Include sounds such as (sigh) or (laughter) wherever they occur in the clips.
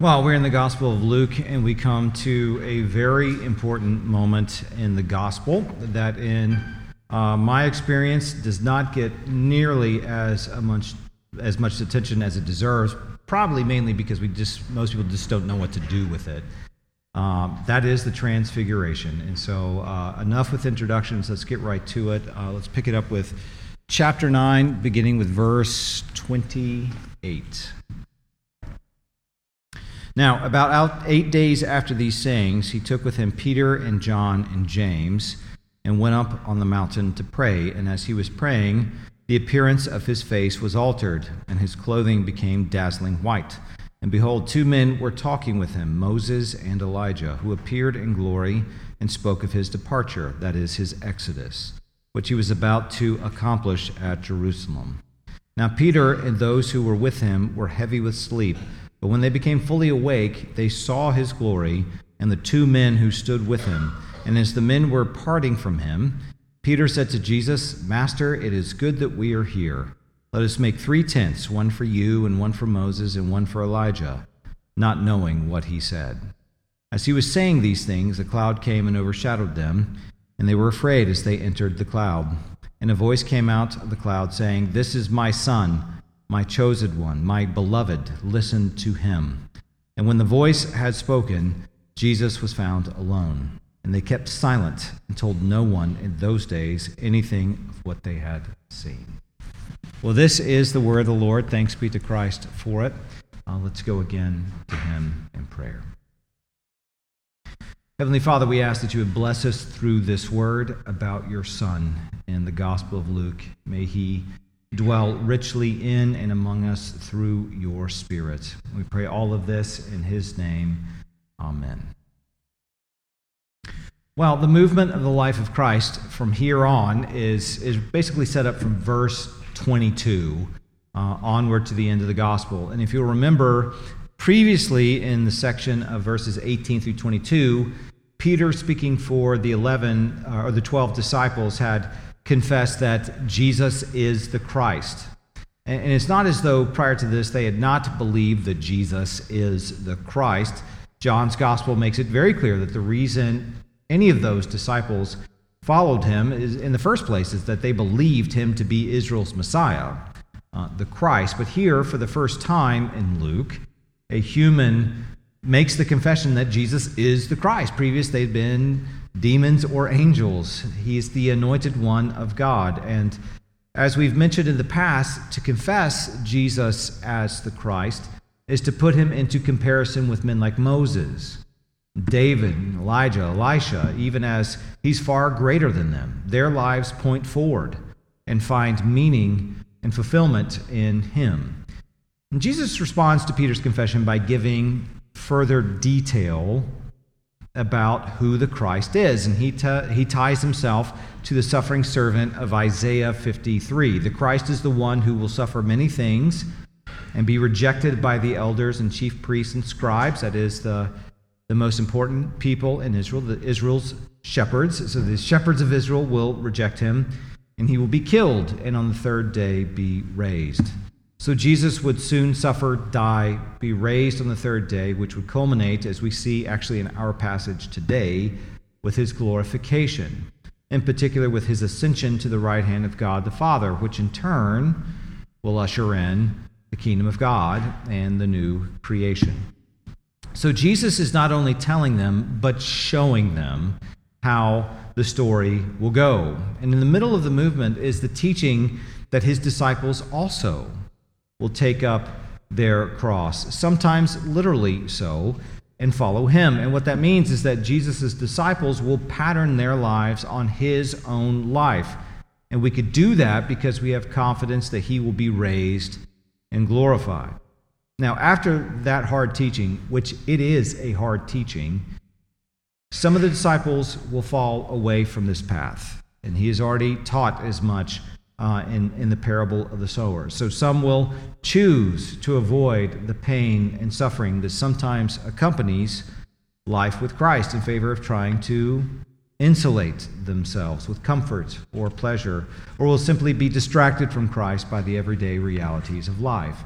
Well, we're in the Gospel of Luke, and we come to a very important moment in the Gospel that, in uh, my experience, does not get nearly as much as much attention as it deserves. Probably mainly because we just most people just don't know what to do with it. Um, that is the Transfiguration, and so uh, enough with introductions. Let's get right to it. Uh, let's pick it up with chapter nine, beginning with verse twenty-eight. Now, about eight days after these sayings, he took with him Peter and John and James and went up on the mountain to pray. And as he was praying, the appearance of his face was altered, and his clothing became dazzling white. And behold, two men were talking with him, Moses and Elijah, who appeared in glory and spoke of his departure, that is, his exodus, which he was about to accomplish at Jerusalem. Now, Peter and those who were with him were heavy with sleep. But when they became fully awake, they saw his glory and the two men who stood with him. And as the men were parting from him, Peter said to Jesus, Master, it is good that we are here. Let us make three tents, one for you, and one for Moses, and one for Elijah, not knowing what he said. As he was saying these things, a cloud came and overshadowed them, and they were afraid as they entered the cloud. And a voice came out of the cloud, saying, This is my son my chosen one, my beloved, listen to him. And when the voice had spoken, Jesus was found alone. And they kept silent and told no one in those days anything of what they had seen. Well, this is the word of the Lord. Thanks be to Christ for it. Uh, let's go again to him in prayer. Heavenly Father, we ask that you would bless us through this word about your Son in the Gospel of Luke. May he dwell richly in and among us through your Spirit. We pray all of this in his name. Amen. Well, the movement of the life of Christ from here on is, is basically set up from verse 22 uh, onward to the end of the gospel. And if you'll remember, previously in the section of verses 18 through 22, Peter, speaking for the 11 uh, or the 12 disciples, had confess that Jesus is the Christ. And it's not as though prior to this they had not believed that Jesus is the Christ. John's gospel makes it very clear that the reason any of those disciples followed him is, in the first place is that they believed him to be Israel's Messiah, uh, the Christ. But here, for the first time in Luke, a human makes the confession that Jesus is the Christ. Previous, they'd been demons or angels. He is the anointed one of God. And as we've mentioned in the past, to confess Jesus as the Christ is to put him into comparison with men like Moses, David, Elijah, Elisha, even as he's far greater than them. Their lives point forward and find meaning and fulfillment in him. And Jesus responds to Peter's confession by giving further detail about who the Christ is. And he, t- he ties himself to the suffering servant of Isaiah 53. The Christ is the one who will suffer many things and be rejected by the elders and chief priests and scribes. That is the, the most important people in Israel, the Israel's shepherds. So the shepherds of Israel will reject him, and he will be killed, and on the third day be raised. So Jesus would soon suffer, die, be raised on the third day, which would culminate, as we see actually in our passage today, with his glorification, in particular with his ascension to the right hand of God the Father, which in turn will usher in the kingdom of God and the new creation. So Jesus is not only telling them, but showing them how the story will go. And in the middle of the movement is the teaching that his disciples also will take up their cross, sometimes literally so, and follow him. And what that means is that Jesus' disciples will pattern their lives on his own life. And we could do that because we have confidence that he will be raised and glorified. Now, after that hard teaching, which it is a hard teaching, some of the disciples will fall away from this path. And he has already taught as much uh, in, in the parable of the sower. So some will choose to avoid the pain and suffering that sometimes accompanies life with Christ in favor of trying to insulate themselves with comfort or pleasure, or will simply be distracted from Christ by the everyday realities of life.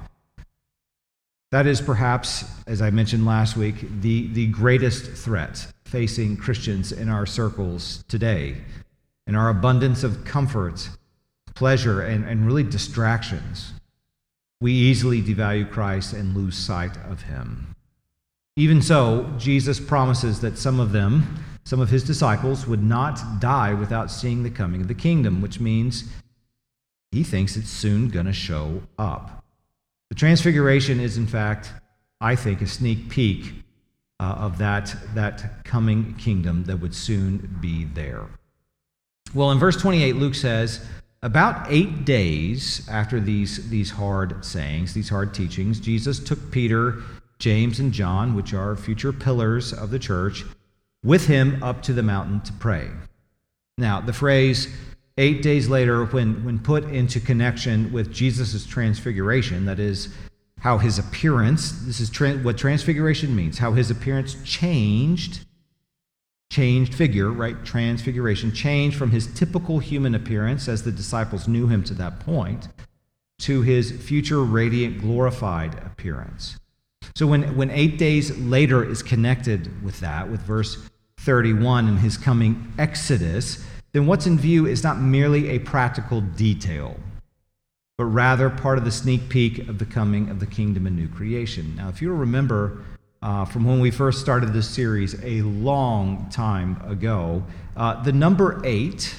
That is perhaps, as I mentioned last week, the, the greatest threat facing Christians in our circles today. In our abundance of comfort, pleasure, and, and really distractions, we easily devalue Christ and lose sight of him. Even so, Jesus promises that some of them, some of his disciples, would not die without seeing the coming of the kingdom, which means he thinks it's soon going to show up. The transfiguration is, in fact, I think, a sneak peek uh, of that, that coming kingdom that would soon be there. Well, in verse 28, Luke says, about eight days after these, these hard sayings, these hard teachings, Jesus took Peter, James, and John, which are future pillars of the church, with him up to the mountain to pray. Now, the phrase eight days later, when, when put into connection with Jesus' transfiguration, that is, how his appearance, this is tra- what transfiguration means, how his appearance changed, changed figure, right? Transfiguration, changed from his typical human appearance, as the disciples knew him to that point, to his future radiant, glorified appearance. So when, when eight days later is connected with that, with verse 31 and his coming exodus, then what's in view is not merely a practical detail, but rather part of the sneak peek of the coming of the kingdom and new creation. Now, if you remember uh, from when we first started this series a long time ago, uh, the number eight,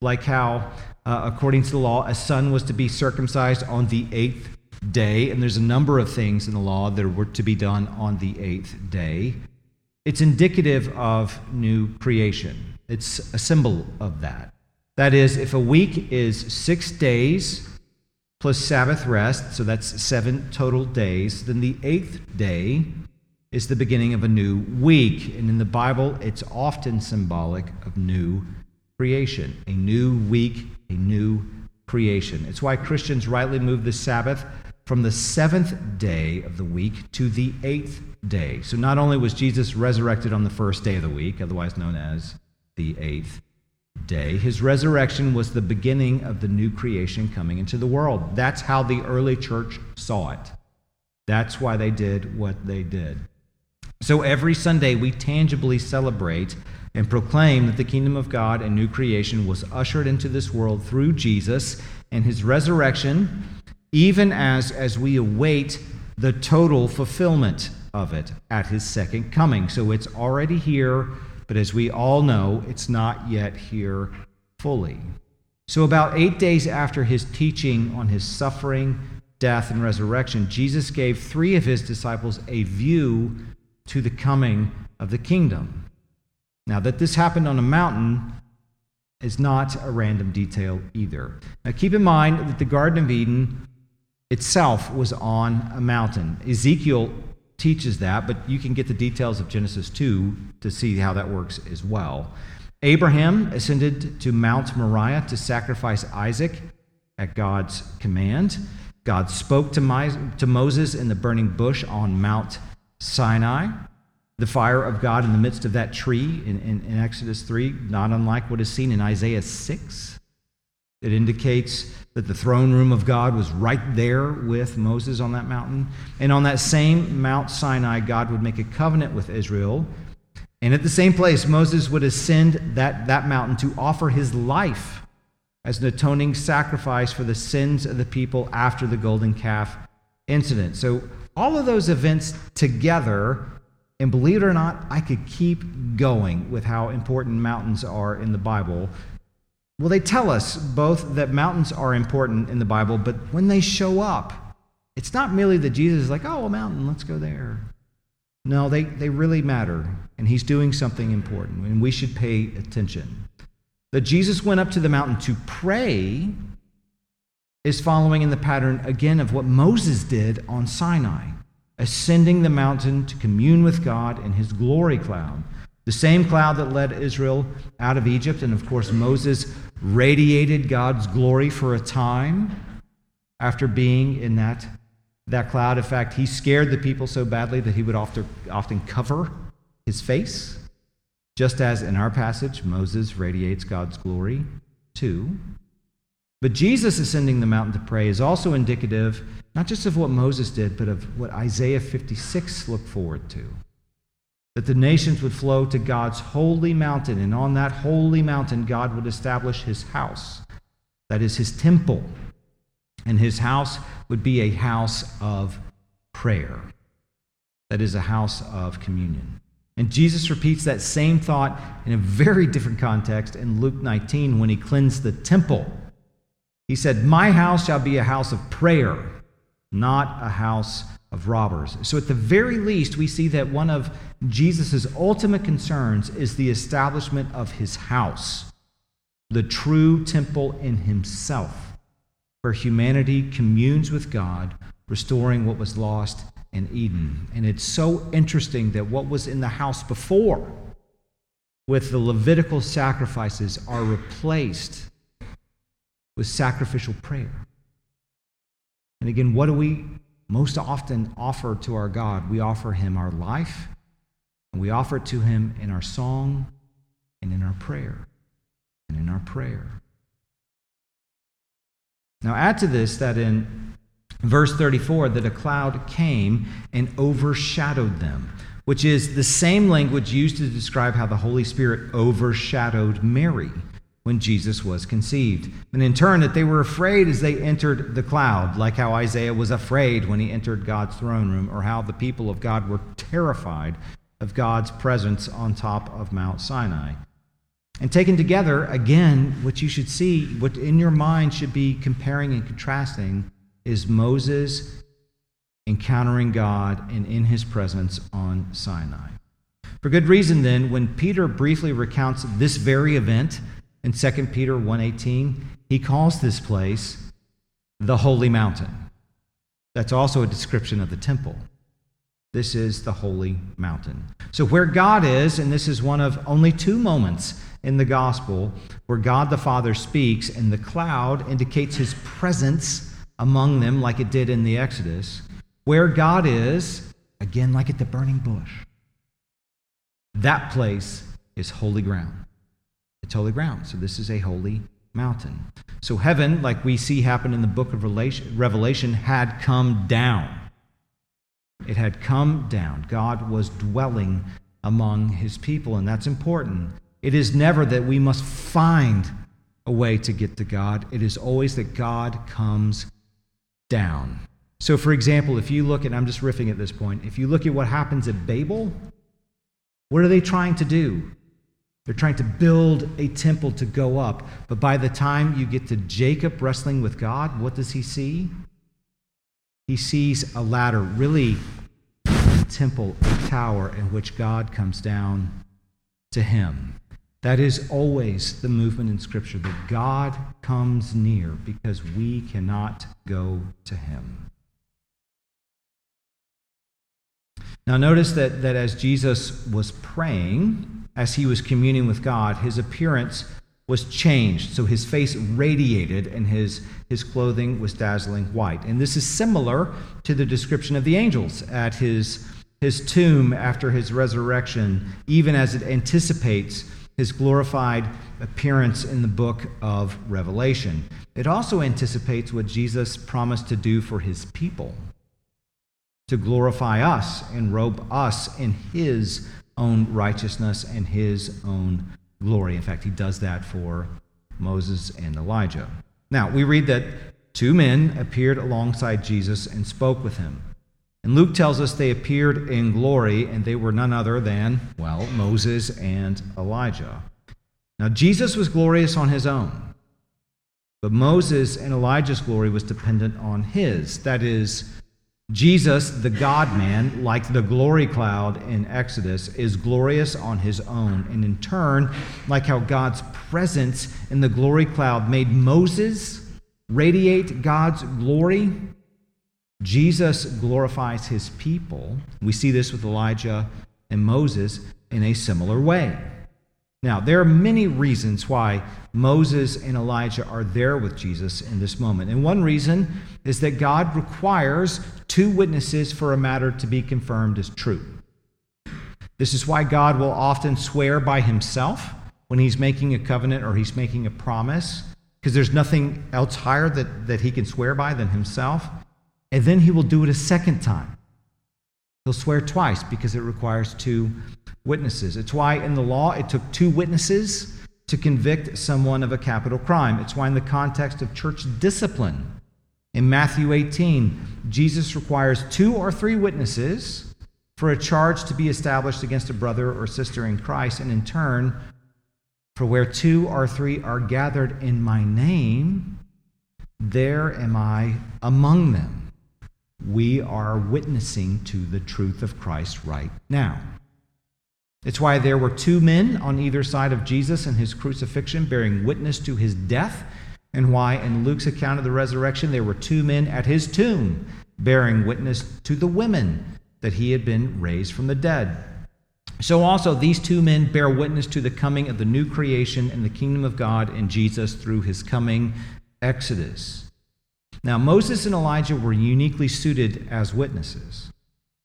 like how, uh, according to the law, a son was to be circumcised on the eighth day, and there's a number of things in the law that were to be done on the eighth day. It's indicative of new creation. It's a symbol of that. That is, if a week is six days plus Sabbath rest, so that's seven total days, then the eighth day is the beginning of a new week. And in the Bible, it's often symbolic of new creation. A new week, a new creation. It's why Christians rightly move the Sabbath from the seventh day of the week to the eighth day. So not only was Jesus resurrected on the first day of the week, otherwise known as the eighth day. His resurrection was the beginning of the new creation coming into the world. That's how the early church saw it. That's why they did what they did. So every Sunday, we tangibly celebrate and proclaim that the kingdom of God and new creation was ushered into this world through Jesus and his resurrection, even as, as we await the total fulfillment of it at his second coming. So it's already here but as we all know, it's not yet here fully. So, about eight days after his teaching on his suffering, death, and resurrection, Jesus gave three of his disciples a view to the coming of the kingdom. Now, that this happened on a mountain is not a random detail either. Now, keep in mind that the Garden of Eden itself was on a mountain. Ezekiel teaches that, but you can get the details of Genesis 2 to see how that works as well. Abraham ascended to Mount Moriah to sacrifice Isaac at God's command. God spoke to, Moses in the burning bush on Mount Sinai. The fire of God in the midst of that tree in, in, in Exodus 3, not unlike what is seen in Isaiah 6. It indicates that the throne room of God was right there with Moses on that mountain. And on that same Mount Sinai, God would make a covenant with Israel. And at the same place, Moses would ascend that, that mountain to offer his life as an atoning sacrifice for the sins of the people after the golden calf incident. So, all of those events together, and believe it or not, I could keep going with how important mountains are in the Bible. Well, they tell us both that mountains are important in the Bible, but when they show up, it's not merely that Jesus is like, oh, a mountain, let's go there. No, they, they really matter, and he's doing something important, and we should pay attention. That Jesus went up to the mountain to pray is following in the pattern again of what Moses did on Sinai, ascending the mountain to commune with God in his glory cloud. The same cloud that led Israel out of Egypt, and of course, Moses radiated God's glory for a time after being in that, that cloud. In fact, he scared the people so badly that he would often, often cover his face, just as in our passage, Moses radiates God's glory too. But Jesus ascending the mountain to pray is also indicative not just of what Moses did, but of what Isaiah 56 looked forward to. That the nations would flow to God's holy mountain, and on that holy mountain, God would establish his house. That is his temple. And his house would be a house of prayer. That is a house of communion. And Jesus repeats that same thought in a very different context in Luke 19 when he cleansed the temple. He said, My house shall be a house of prayer, not a house of robbers. So, at the very least, we see that one of Jesus' ultimate concerns is the establishment of his house, the true temple in himself, where humanity communes with God, restoring what was lost in Eden. And it's so interesting that what was in the house before with the Levitical sacrifices are replaced with sacrificial prayer. And again, what do we most often offer to our God? We offer Him our life, and we offer it to Him in our song and in our prayer. And in our prayer. Now, add to this that in verse 34 that a cloud came and overshadowed them, which is the same language used to describe how the Holy Spirit overshadowed Mary when Jesus was conceived. And in turn, that they were afraid as they entered the cloud, like how Isaiah was afraid when he entered God's throne room, or how the people of God were terrified of God's presence on top of Mount Sinai. And taken together, again, what you should see, what in your mind should be comparing and contrasting is Moses encountering God and in his presence on Sinai. For good reason then, when Peter briefly recounts this very event in 2 Peter 1:18, he calls this place the holy mountain. That's also a description of the temple. This is the holy mountain. So, where God is, and this is one of only two moments in the gospel where God the Father speaks, and the cloud indicates his presence among them like it did in the Exodus. Where God is, again, like at the burning bush, that place is holy ground. Holy ground. So this is a holy mountain. So heaven, like we see happen in the book of Revelation, had come down. It had come down. God was dwelling among his people, and that's important. It is never that we must find a way to get to God, it is always that God comes down. So, for example, if you look at, I'm just riffing at this point, if you look at what happens at Babel, what are they trying to do? They're trying to build a temple to go up. But by the time you get to Jacob wrestling with God, what does he see? He sees a ladder, really a temple, a tower in which God comes down to him. That is always the movement in Scripture that God comes near because we cannot go to him. Now, notice that, that as Jesus was praying, as he was communing with God, his appearance was changed. So his face radiated and his, his clothing was dazzling white. And this is similar to the description of the angels at his, his tomb after his resurrection, even as it anticipates his glorified appearance in the book of Revelation. It also anticipates what Jesus promised to do for his people to glorify us and robe us in his own righteousness and his own glory. In fact, he does that for Moses and Elijah. Now, we read that two men appeared alongside Jesus and spoke with him. And Luke tells us they appeared in glory, and they were none other than, well, Moses and Elijah. Now, Jesus was glorious on his own, but Moses and Elijah's glory was dependent on his. That is, Jesus, the God man, like the glory cloud in Exodus, is glorious on his own. And in turn, like how God's presence in the glory cloud made Moses radiate God's glory, Jesus glorifies his people. We see this with Elijah and Moses in a similar way. Now, there are many reasons why Moses and Elijah are there with Jesus in this moment. And one reason is that God requires two witnesses for a matter to be confirmed as true. This is why God will often swear by himself when he's making a covenant or he's making a promise, because there's nothing else higher that, that he can swear by than himself. and then he will do it a second time. He'll swear twice because it requires two witnesses. It's why in the law it took two witnesses to convict someone of a capital crime. It's why, in the context of church discipline, in Matthew 18, Jesus requires two or three witnesses for a charge to be established against a brother or sister in Christ, and in turn, for where two or three are gathered in my name, there am I among them. We are witnessing to the truth of Christ right now. It's why there were two men on either side of Jesus and his crucifixion bearing witness to his death, and why in Luke's account of the resurrection there were two men at his tomb bearing witness to the women that he had been raised from the dead. So also these two men bear witness to the coming of the new creation and the kingdom of God in Jesus through his coming exodus. Now Moses and Elijah were uniquely suited as witnesses.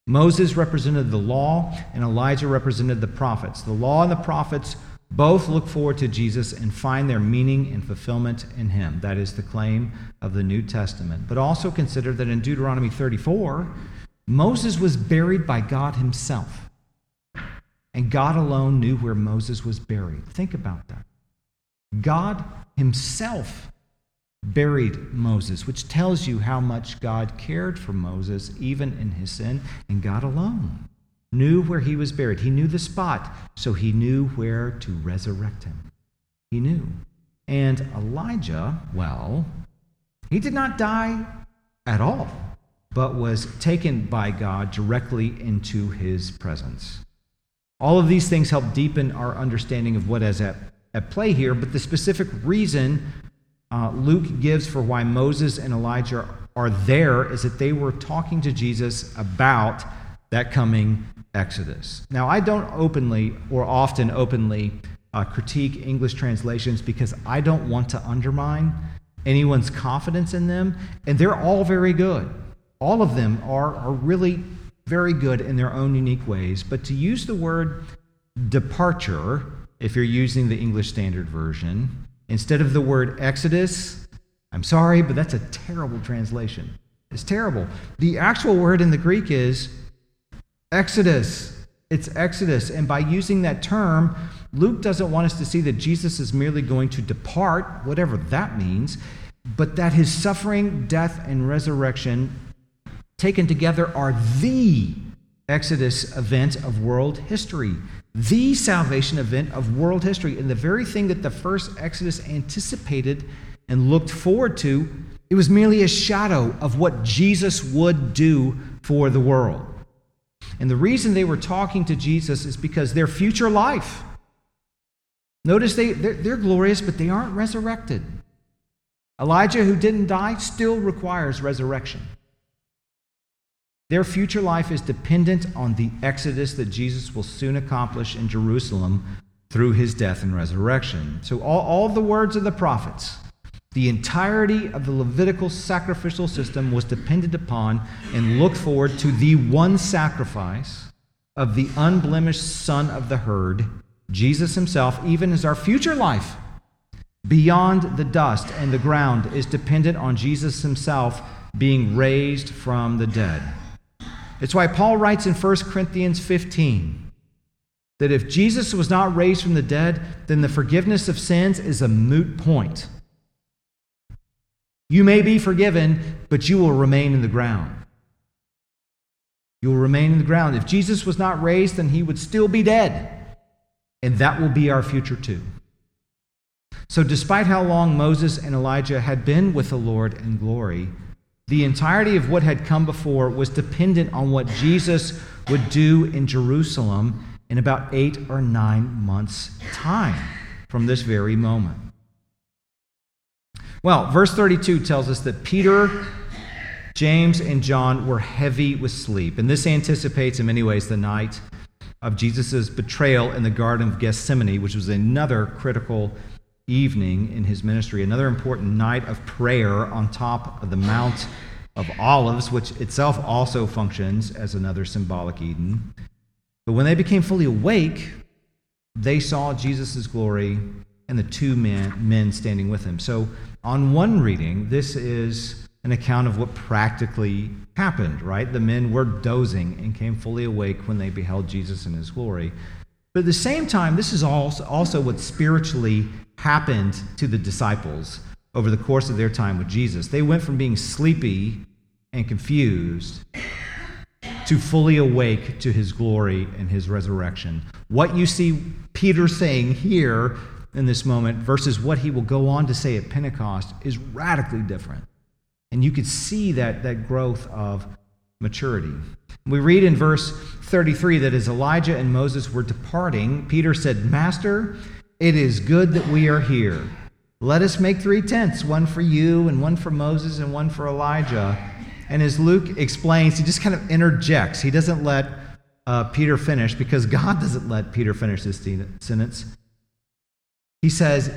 Moses represented the law, and Elijah represented the prophets. The law and the prophets both look forward to Jesus and find their meaning and fulfillment in him. That is the claim of the New Testament. But also consider that in Deuteronomy 34, Moses was buried by God himself. And God alone knew where Moses was buried. Think about that. God himself buried Moses, which tells you how much God cared for Moses, even in his sin, and God alone knew where he was buried. He knew the spot, so he knew where to resurrect him. He knew. And Elijah, well, he did not die at all, but was taken by God directly into his presence. All of these things help deepen our understanding of what is at, at play here, but the specific reason uh, Luke gives for why Moses and Elijah are there is that they were talking to Jesus about that coming Exodus. Now, I don't openly or often openly uh, critique English translations because I don't want to undermine anyone's confidence in them, and they're all very good. All of them are, are really very good in their own unique ways. But to use the word departure, if you're using the English Standard Version, Instead of the word Exodus, I'm sorry, but that's a terrible translation. It's terrible. The actual word in the Greek is Exodus. It's Exodus. And by using that term, Luke doesn't want us to see that Jesus is merely going to depart, whatever that means, but that his suffering, death, and resurrection taken together are the Exodus event of world history the salvation event of world history and the very thing that the first Exodus anticipated and looked forward to. It was merely a shadow of what Jesus would do for the world. And the reason they were talking to Jesus is because their future life, notice they, they're, they're glorious, but they aren't resurrected. Elijah, who didn't die, still requires resurrection. Their future life is dependent on the exodus that Jesus will soon accomplish in Jerusalem through his death and resurrection. So, all, all the words of the prophets, the entirety of the Levitical sacrificial system was dependent upon and looked forward to the one sacrifice of the unblemished son of the herd, Jesus himself, even as our future life beyond the dust and the ground is dependent on Jesus himself being raised from the dead. It's why Paul writes in 1 Corinthians 15 that if Jesus was not raised from the dead, then the forgiveness of sins is a moot point. You may be forgiven, but you will remain in the ground. You will remain in the ground. If Jesus was not raised, then he would still be dead. And that will be our future too. So, despite how long Moses and Elijah had been with the Lord in glory, the entirety of what had come before was dependent on what Jesus would do in Jerusalem in about eight or nine months' time from this very moment. Well, verse 32 tells us that Peter, James, and John were heavy with sleep. And this anticipates, in many ways, the night of Jesus' betrayal in the Garden of Gethsemane, which was another critical evening in his ministry, another important night of prayer on top of the Mount of Olives, which itself also functions as another symbolic Eden. But when they became fully awake, they saw Jesus' glory and the two men, men standing with him. So, on one reading, this is an account of what practically happened, right? The men were dozing and came fully awake when they beheld Jesus in his glory. But at the same time, this is also, also what spiritually happened to the disciples over the course of their time with Jesus. They went from being sleepy and confused to fully awake to his glory and his resurrection. What you see Peter saying here in this moment versus what he will go on to say at Pentecost is radically different. And you could see that, that growth of maturity. We read in verse 33 that as Elijah and Moses were departing, Peter said, Master, it is good that we are here. Let us make three tents, one for you, and one for Moses, and one for Elijah. And as Luke explains, he just kind of interjects. He doesn't let uh, Peter finish because (laughs) God doesn't let Peter finish this sentence. He says,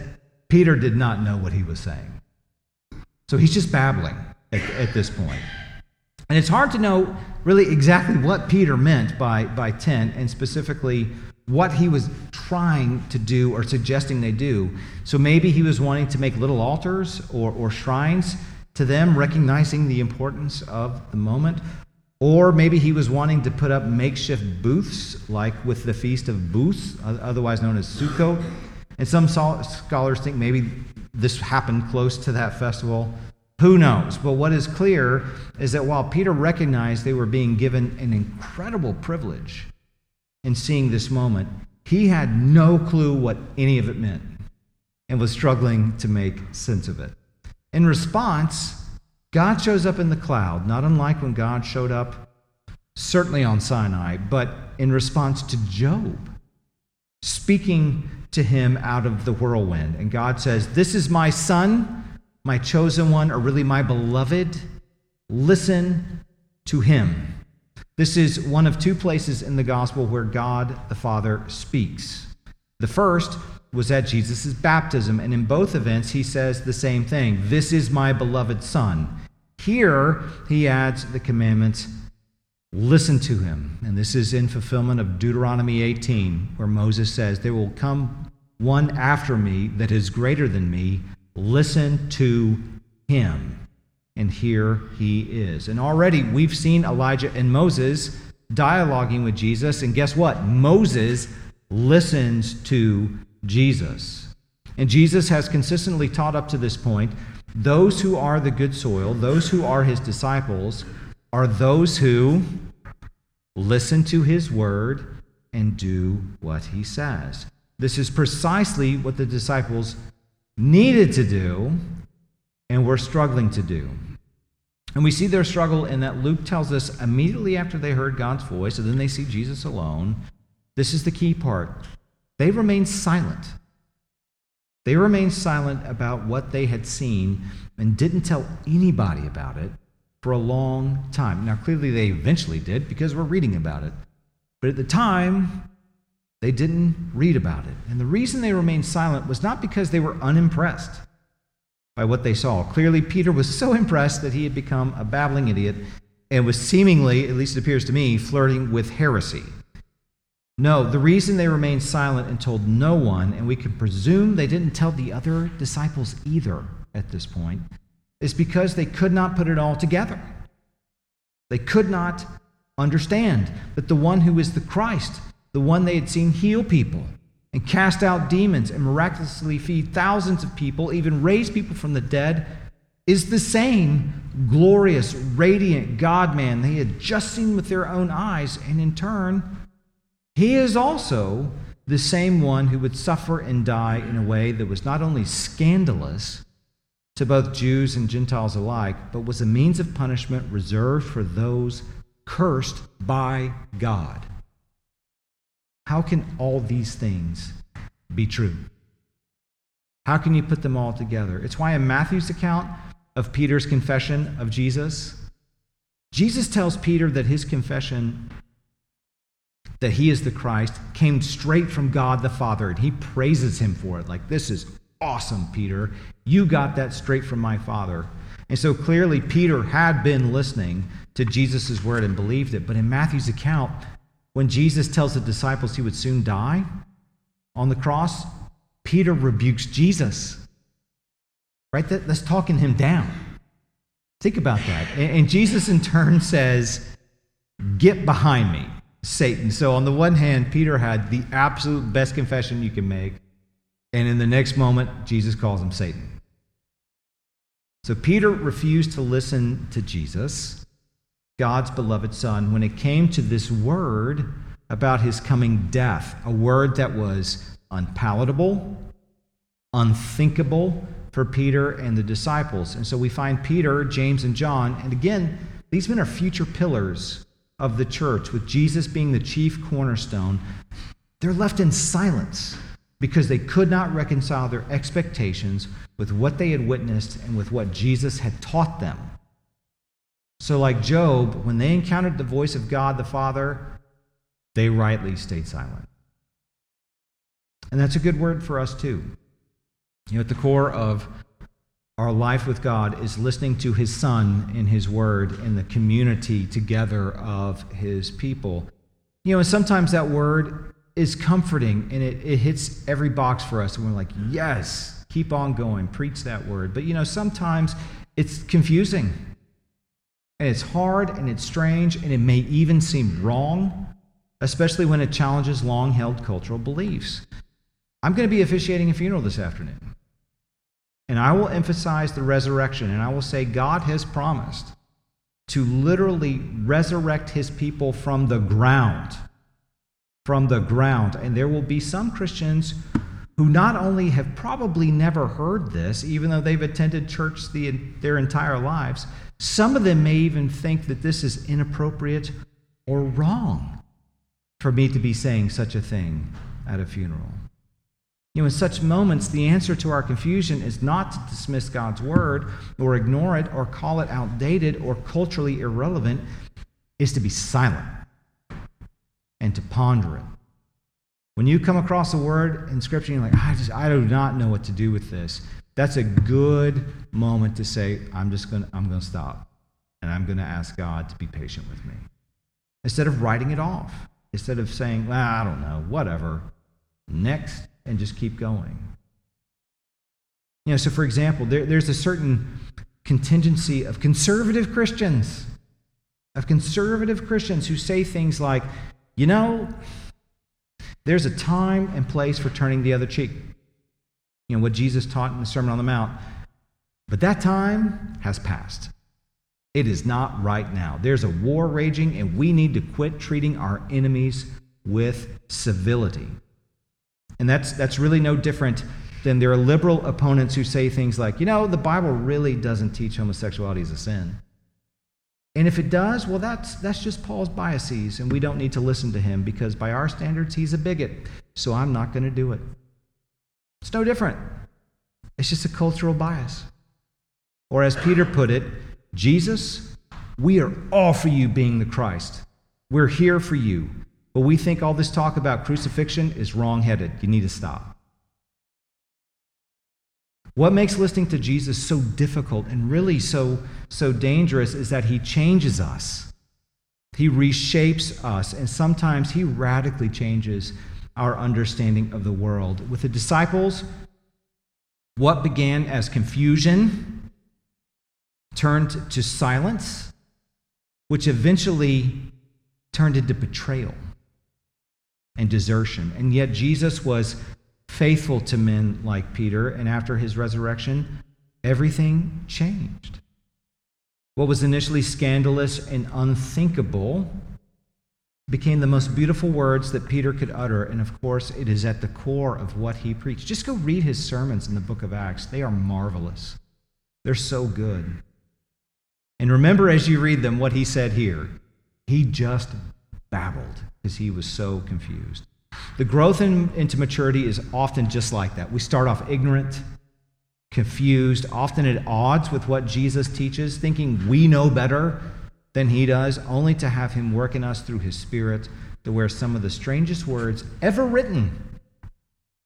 Peter did not know what he was saying. So he's just babbling at, at this point. And it's hard to know really exactly what Peter meant by, by tent and specifically what he was trying to do or suggesting they do. So maybe he was wanting to make little altars or, or shrines to them, recognizing the importance of the moment. Or maybe he was wanting to put up makeshift booths, like with the Feast of Booths, otherwise known as Sukkot. And some scholars think maybe this happened close to that festival. Who knows? But what is clear is that while Peter recognized they were being given an incredible privilege in seeing this moment, he had no clue what any of it meant and was struggling to make sense of it. In response, God shows up in the cloud, not unlike when God showed up certainly on Sinai, but in response to Job, speaking to him out of the whirlwind. And God says, This is my son, my chosen one, or really my beloved. Listen to him. This is one of two places in the gospel where God the Father speaks. The first was at Jesus' baptism, and in both events, he says the same thing This is my beloved Son. Here, he adds the commandments listen to him. And this is in fulfillment of Deuteronomy 18, where Moses says, There will come one after me that is greater than me. Listen to him. And here he is. And already we've seen Elijah and Moses dialoguing with Jesus. And guess what? Moses listens to Jesus. And Jesus has consistently taught up to this point those who are the good soil, those who are his disciples, are those who listen to his word and do what he says. This is precisely what the disciples needed to do and were struggling to do. And we see their struggle in that Luke tells us immediately after they heard God's voice, and then they see Jesus alone. This is the key part. They remained silent. They remained silent about what they had seen and didn't tell anybody about it for a long time. Now, clearly, they eventually did because we're reading about it. But at the time, they didn't read about it. And the reason they remained silent was not because they were unimpressed by what they saw. Clearly, Peter was so impressed that he had become a babbling idiot and was seemingly, at least it appears to me, flirting with heresy. No, the reason they remained silent and told no one, and we can presume they didn't tell the other disciples either at this point, is because they could not put it all together. They could not understand that the one who is the Christ, the one they had seen heal people and cast out demons and miraculously feed thousands of people, even raise people from the dead, is the same glorious, radiant God man they had just seen with their own eyes. And in turn, he is also the same one who would suffer and die in a way that was not only scandalous, to both Jews and Gentiles alike, but was a means of punishment reserved for those cursed by God. How can all these things be true? How can you put them all together? It's why in Matthew's account of Peter's confession of Jesus, Jesus tells Peter that his confession that he is the Christ came straight from God the Father, and he praises him for it. Like, this is awesome, Peter. You got that straight from my Father. And so clearly, Peter had been listening to Jesus' word and believed it. But in Matthew's account, when Jesus tells the disciples he would soon die on the cross, Peter rebukes Jesus. Right? That, that's talking him down. Think about that. And Jesus, in turn, says, Get behind me, Satan. So, on the one hand, Peter had the absolute best confession you can make. And in the next moment, Jesus calls him Satan. So, Peter refused to listen to Jesus, God's beloved Son, when it came to this word about his coming death, a word that was unpalatable, unthinkable for Peter and the disciples. And so we find Peter, James, and John. And again, these men are future pillars of the church, with Jesus being the chief cornerstone. They're left in silence because they could not reconcile their expectations with what they had witnessed and with what Jesus had taught them. So, like Job, when they encountered the voice of God the Father, they rightly stayed silent. And that's a good word for us, too. You know, at the core of our life with God is listening to His Son in His Word in the community together of His people. You know, and sometimes that word is comforting and it, it hits every box for us. And we're like, yes, keep on going, preach that word. But, you know, sometimes it's confusing and it's hard and it's strange and it may even seem wrong, especially when it challenges long held cultural beliefs. I'm going to be officiating a funeral this afternoon. And I will emphasize the resurrection, and I will say God has promised to literally resurrect his people from the ground. From the ground. And there will be some Christians who not only have probably never heard this, even though they've attended church the, their entire lives, some of them may even think that this is inappropriate or wrong for me to be saying such a thing at a funeral. You know, in such moments, the answer to our confusion is not to dismiss God's word or ignore it or call it outdated or culturally irrelevant, is to be silent and to ponder it. When you come across a word in Scripture, you're like, I just I do not know what to do with this. That's a good moment to say, I'm just gonna I'm gonna stop. And I'm gonna ask God to be patient with me. Instead of writing it off. Instead of saying, well, I don't know, whatever. Next and just keep going. You know, so for example, there, there's a certain contingency of conservative Christians, of conservative Christians who say things like, you know, there's a time and place for turning the other cheek. You know, what Jesus taught in the Sermon on the Mount. But that time has passed. It is not right now. There's a war raging, and we need to quit treating our enemies with civility. And that's, that's really no different than there are liberal opponents who say things like, you know, the Bible really doesn't teach homosexuality as a sin. And if it does, well, that's, that's just Paul's biases, and we don't need to listen to him because by our standards, he's a bigot. So I'm not going to do it. It's no different. It's just a cultural bias. Or as Peter put it, Jesus, we are all for you being the Christ. We're here for you. But we think all this talk about crucifixion is wrong-headed. You need to stop. What makes listening to Jesus so difficult and really so, so dangerous is that he changes us. He reshapes us, and sometimes he radically changes our understanding of the world. With the disciples, what began as confusion turned to silence, which eventually turned into betrayal and desertion. And yet Jesus was faithful to men like Peter, and after his resurrection, everything changed. What was initially scandalous and unthinkable became the most beautiful words that Peter could utter, and of course, it is at the core of what he preached. Just go read his sermons in the book of Acts, they are marvelous. They're so good. And remember as you read them what he said here. He just babbled because he was so confused. The growth in, into maturity is often just like that. We start off ignorant, confused, often at odds with what Jesus teaches, thinking we know better than he does, only to have him work in us through his Spirit to where some of the strangest words ever written.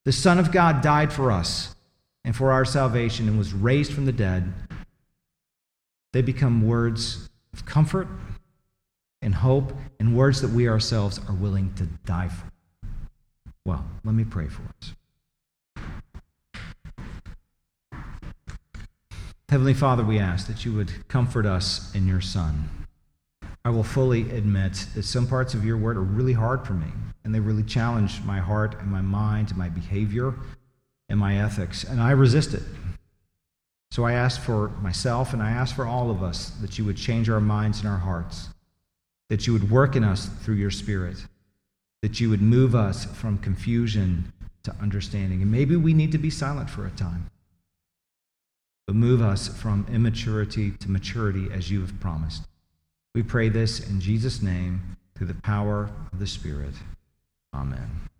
The Son of God died for us and for our salvation and was raised from the dead. They become words of comfort and hope and words that we ourselves are willing to die for. Well, let me pray for us. Heavenly Father, we ask that you would comfort us in your Son. I will fully admit that some parts of your word are really hard for me, and they really challenge my heart and my mind and my behavior and my ethics, and I resist it. So I ask for myself and I ask for all of us that you would change our minds and our hearts, that you would work in us through your Spirit, that you would move us from confusion to understanding. And maybe we need to be silent for a time, but move us from immaturity to maturity as you have promised. We pray this in Jesus' name through the power of the Spirit. Amen.